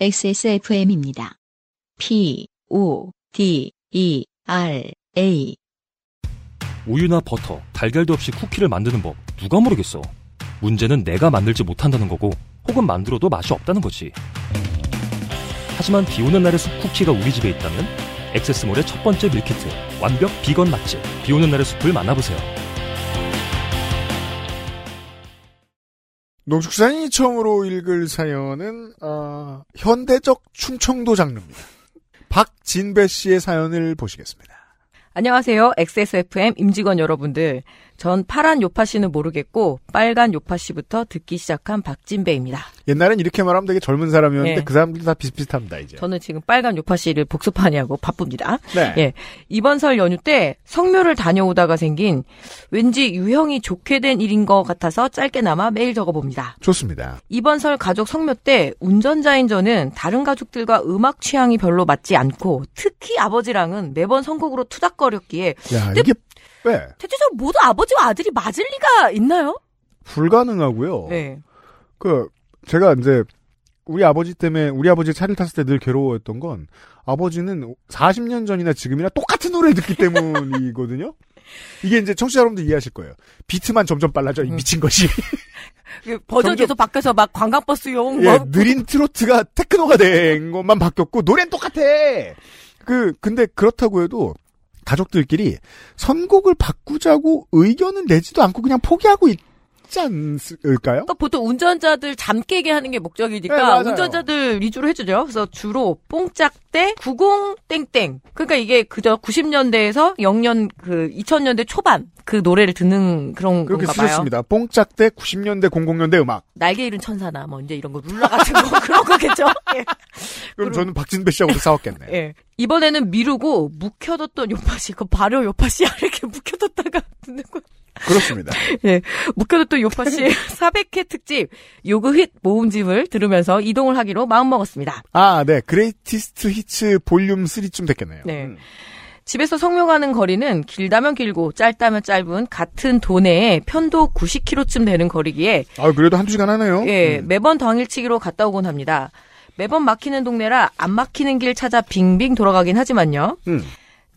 XSFM입니다. P, O, D, E, R, A. 우유나 버터, 달걀도 없이 쿠키를 만드는 법 누가 모르겠어. 문제는 내가 만들지 못한다는 거고 혹은 만들어도 맛이 없다는 거지. 하지만 비 오는 날의 숲 쿠키가 우리 집에 있다면 액세스몰의 첫 번째 밀키트 완벽 비건 맛집 비 오는 날의 숲을 만나보세요. 농축산이 처음으로 읽을 사연은 어, 현대적 충청도 장르입니다. 박진배 씨의 사연을 보시겠습니다. 안녕하세요. XSFM 임직원 여러분들. 전 파란 요파 씨는 모르겠고 빨간 요파 씨부터 듣기 시작한 박진배입니다. 옛날엔 이렇게 말하면 되게 젊은 사람이었는데 네. 그 사람들이 다 비슷비슷합니다 이제. 저는 지금 빨간 요파 씨를 복습하냐고 바쁩니다. 네. 예. 이번 설 연휴 때 성묘를 다녀오다가 생긴 왠지 유형이 좋게 된 일인 것 같아서 짧게나마 메일 적어봅니다. 좋습니다. 이번 설 가족 성묘 때 운전자인 저는 다른 가족들과 음악 취향이 별로 맞지 않고 특히 아버지랑은 매번 선곡으로 투닥거렸기에 야 이게 왜 대체적으로 모두 아버지와 아들이 맞을 리가 있나요? 불가능하고요. 네. 그 제가 이제 우리 아버지 때문에 우리 아버지 차를 탔을 때 늘 괴로워했던 건 아버지는 40년 전이나 지금이나 똑같은 노래를 듣기 때문이거든요. 이게 이제 청취자 여러분들 이해하실 거예요. 비트만 점점 빨라져 이 음. 미친 것이. 그 버전 계속 바뀌어서 막 관광버스용 예, 뭐 느린 트로트가 테크노가 된 것만 바뀌었고 노래는 똑같아. 그 근데 그렇다고 해도 가족들끼리 선곡을 바꾸자고 의견은 내지도 않고 그냥 포기하고 있 지 않을까요? 그러니까 보통 운전자들 잠 깨게 하는 게 목적이니까 네. 운전자들 위주로 해주죠. 그래서 주로 뽕짝대 90땡땡. 그러니까 이게 그저 90년대에서 0년 그 2000년대 초반 그 노래를 듣는 그런 그렇게 건가 봐요. 쓰셨습니다. 뽕짝대 90년대 00년대 음악. 날개 잃은 천사나 뭐 이제 이런 거 룰라 같은 거 그런 거겠죠. 예. 그럼 저는 박진배 씨하고도 싸웠겠네. 예. 이번에는 미루고 묵혀뒀던 요파시, 그 발효 요파시야 이렇게 묵혀뒀다가 듣는 거. 그렇습니다. 묵혀뒀던 요파시 400회 특집 요그 힛 모음집을 들으면서 이동을 하기로 마음먹었습니다. 아, 네. Greatest Hits volume 3쯤 됐겠네요. 네. 음. 집에서 성묘 가는 거리는 길다면 길고 짧다면 짧은 같은 도내에 편도 90km쯤 되는 거리기에 아, 그래도 한두 시간 하네요. 예, 음. 매번 당일치기로 갔다 오곤 합니다. 매번 막히는 동네라 안 막히는 길 찾아 빙빙 돌아가긴 하지만요. 음.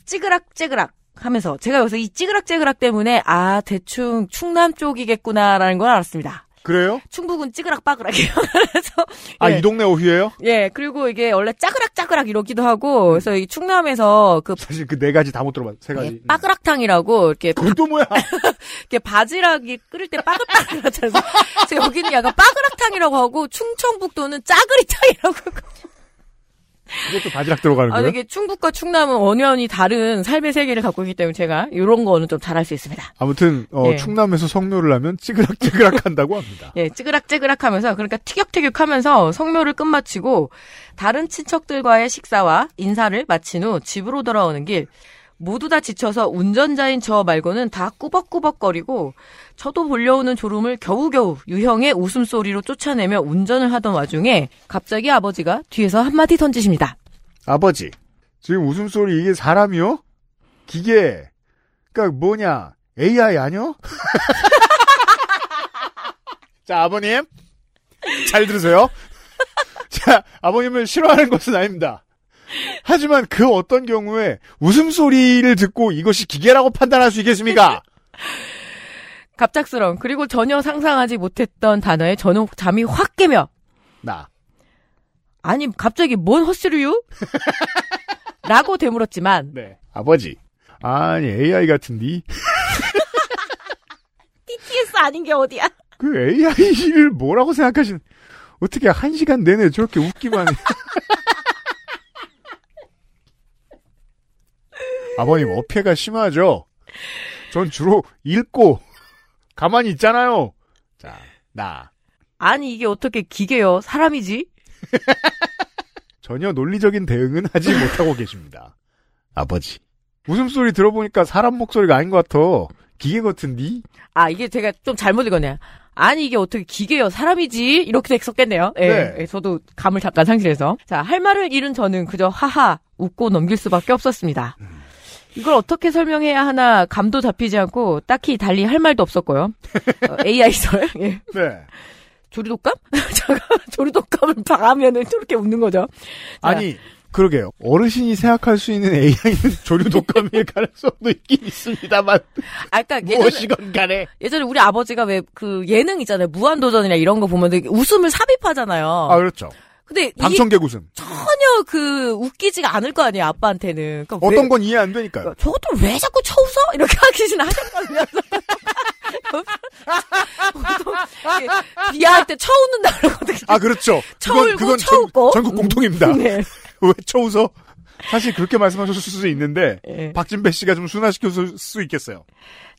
찌그락 찌그락 하면서 제가 여기서 이 찌그락찌그락 때문에 아 대충 충남 쪽이겠구나라는 걸 알았습니다. 그래요? 충북은 찌그락빠그락이에요. 그래서 아, 예. 이 동네 오휘예요? 예 그리고 이게 원래 짜그락짜그락 이러기도 하고 그래서 이 충남에서 그 사실 그 네 가지 다 못 들어봤, 세 가지. 예, 빠그락탕이라고 이렇게 또 뭐야? 이렇게 바지락이 끓일 때 빠글빠글 하잖아요. 그래서 여기는 약간 빠그락탕이라고 하고 충청북도는 짜그리탕이라고. 이것도 바지락 들어가는 아, 거예요? 이게 충북과 충남은 원연이 다른 삶의 세계를 갖고 있기 때문에 제가 이런 거는 좀 잘할 수 있습니다. 아무튼 어, 예. 충남에서 성묘를 하면 찌그락찌그락 한다고 합니다. 예, 찌그락찌그락 하면서, 그러니까 티격태격 하면서 성묘를 끝마치고, 다른 친척들과의 식사와 인사를 마친 후 집으로 돌아오는 길, 모두 다 지쳐서 운전자인 저 말고는 다 꾸벅꾸벅거리고, 저도 몰려오는 졸음을 겨우겨우 유형의 웃음소리로 쫓아내며 운전을 하던 와중에, 갑자기 아버지가 뒤에서 한마디 던지십니다. 아버지, 지금 웃음소리 이게 사람이요? 기계. 그니까 뭐냐? AI 아니요? 자, 아버님. 잘 들으세요. 자, 아버님을 싫어하는 것은 아닙니다. 하지만 그 어떤 경우에 웃음소리를 듣고 이것이 기계라고 판단할 수 있겠습니까? 갑작스러운, 그리고 전혀 상상하지 못했던 단어에 저는 잠이 확 깨며, 나. 아니, 갑자기 뭔 헛소리유? 라고 되물었지만, 네. 아버지. 아니, AI 같은디? TTS 아닌 게 어디야? 그 AI를 뭐라고 생각하시는, 어떻게 한 시간 내내 저렇게 웃기만 해. 아버님, 어폐가 심하죠? 전 주로 읽고, 가만히 있잖아요. 자, 나. 아니, 이게 어떻게 기계요? 사람이지? 전혀 논리적인 대응은 하지 못하고 계십니다. 아버지. 웃음소리 들어보니까 사람 목소리가 아닌 것 같아. 기계 같은디? 아, 이게 제가 좀 잘못 읽었네요. 아니, 이게 어떻게 기계요? 사람이지? 이렇게 됐었겠네요. 예. 네. 예, 저도 감을 잠깐 상실해서. 자, 할 말을 잃은 저는 그저 하하, 웃고 넘길 수밖에 없었습니다. 이걸 어떻게 설명해야 하나 감도 잡히지 않고 딱히 달리 할 말도 없었고요. 어, AI설. 예. 네. 조리독감? 제가 조리독감을 봐하면은 저렇게 웃는 거죠. 자, 아니 그러게요. 어르신이 생각할 수 있는 AI는 조류 독감일 가능성도 있긴 있습니다만 아까 예전에, 무엇이건 간에 예전에 우리 아버지가 왜 그 예능 있잖아요. 무한도전이나 이런 거 보면 웃음을 삽입하잖아요. 아 그렇죠. 근데 방청객 웃음. 전혀 그 웃기지가 않을 거 아니에요. 아빠한테는. 그러니까 어떤 왜- 건 이해 안 되니까요. 그러니까 저것도 왜 자꾸 쳐웃어? 이렇게 하기는 하셨거든요. 비하할 때 쳐웃는다 그러거든요. 아 그렇죠. 쳐울고 그건 전, 쳐웃고. 전 국 공통입니다. 네. 왜 쳐웃어? 사실 그렇게 말씀하셨을 수도 있는데 예. 박진배 씨가 좀 순화시켰을 수 있겠어요.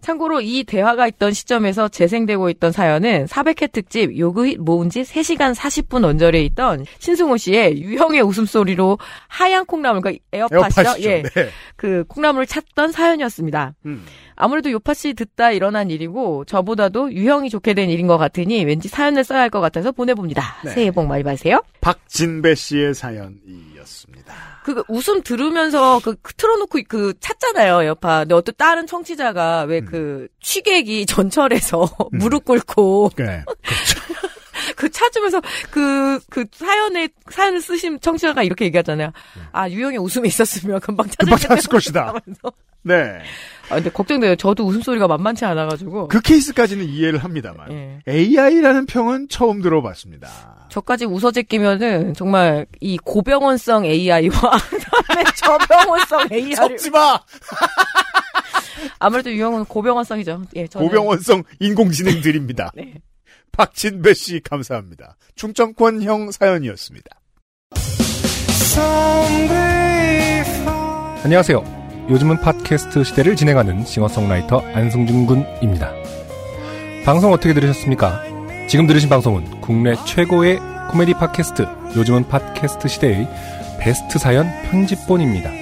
참고로 이 대화가 있던 시점에서 재생되고 있던 사연은 400회 특집 요그힛 모은 지 3시간 40분 언저리에 있던 신승호 씨의 유형의 웃음소리로 하얀 콩나물, 그러니까 에어팟이요? 에어팟이죠. 예. 네. 그 콩나물을 찾던 사연이었습니다. 음. 아무래도 요파 씨 듣다 일어난 일이고 저보다도 유형이 좋게 된 일인 것 같으니 왠지 사연을 써야 할 것 같아서 보내봅니다. 네. 새해 복 많이 받으세요. 박진배 씨의 사연이었습니다. 그 웃음 들으면서 그 틀어놓고 그 찾잖아요 에어팟. 근데 어떤 다른 청취자가 음. 왜그 취객이 전철에서 무릎 꿇고 네. 그 찾으면서 그, 그 사연에, 사연을 쓰신 청취자가 이렇게 얘기하잖아요. 아, 유형의 웃음이 있었으면 금방 찾을 금방. 찾았을 것이다. 하면서. 네. 아, 근데 걱정돼요. 저도 웃음소리가 만만치 않아가지고. 그 케이스까지는 이해를 합니다만 예. AI라는 평은 처음 들어봤습니다. 저까지 웃어제 끼면은 정말 이 고병원성 AI와 저병원성 AI를 섞지 마. 아무래도 유형은 고병원성이죠. 예, 저는 고병원성 인공지능 드립니다. 네. 박진배 씨 감사합니다. 충청권형 사연이었습니다. 안녕하세요. 요즘은 팟캐스트 시대를 진행하는 싱어송라이터 안승준 군입니다. 방송 어떻게 들으셨습니까? 지금 들으신 방송은 국내 최고의 코미디 팟캐스트 요즘은 팟캐스트 시대의 베스트 사연 편집본입니다.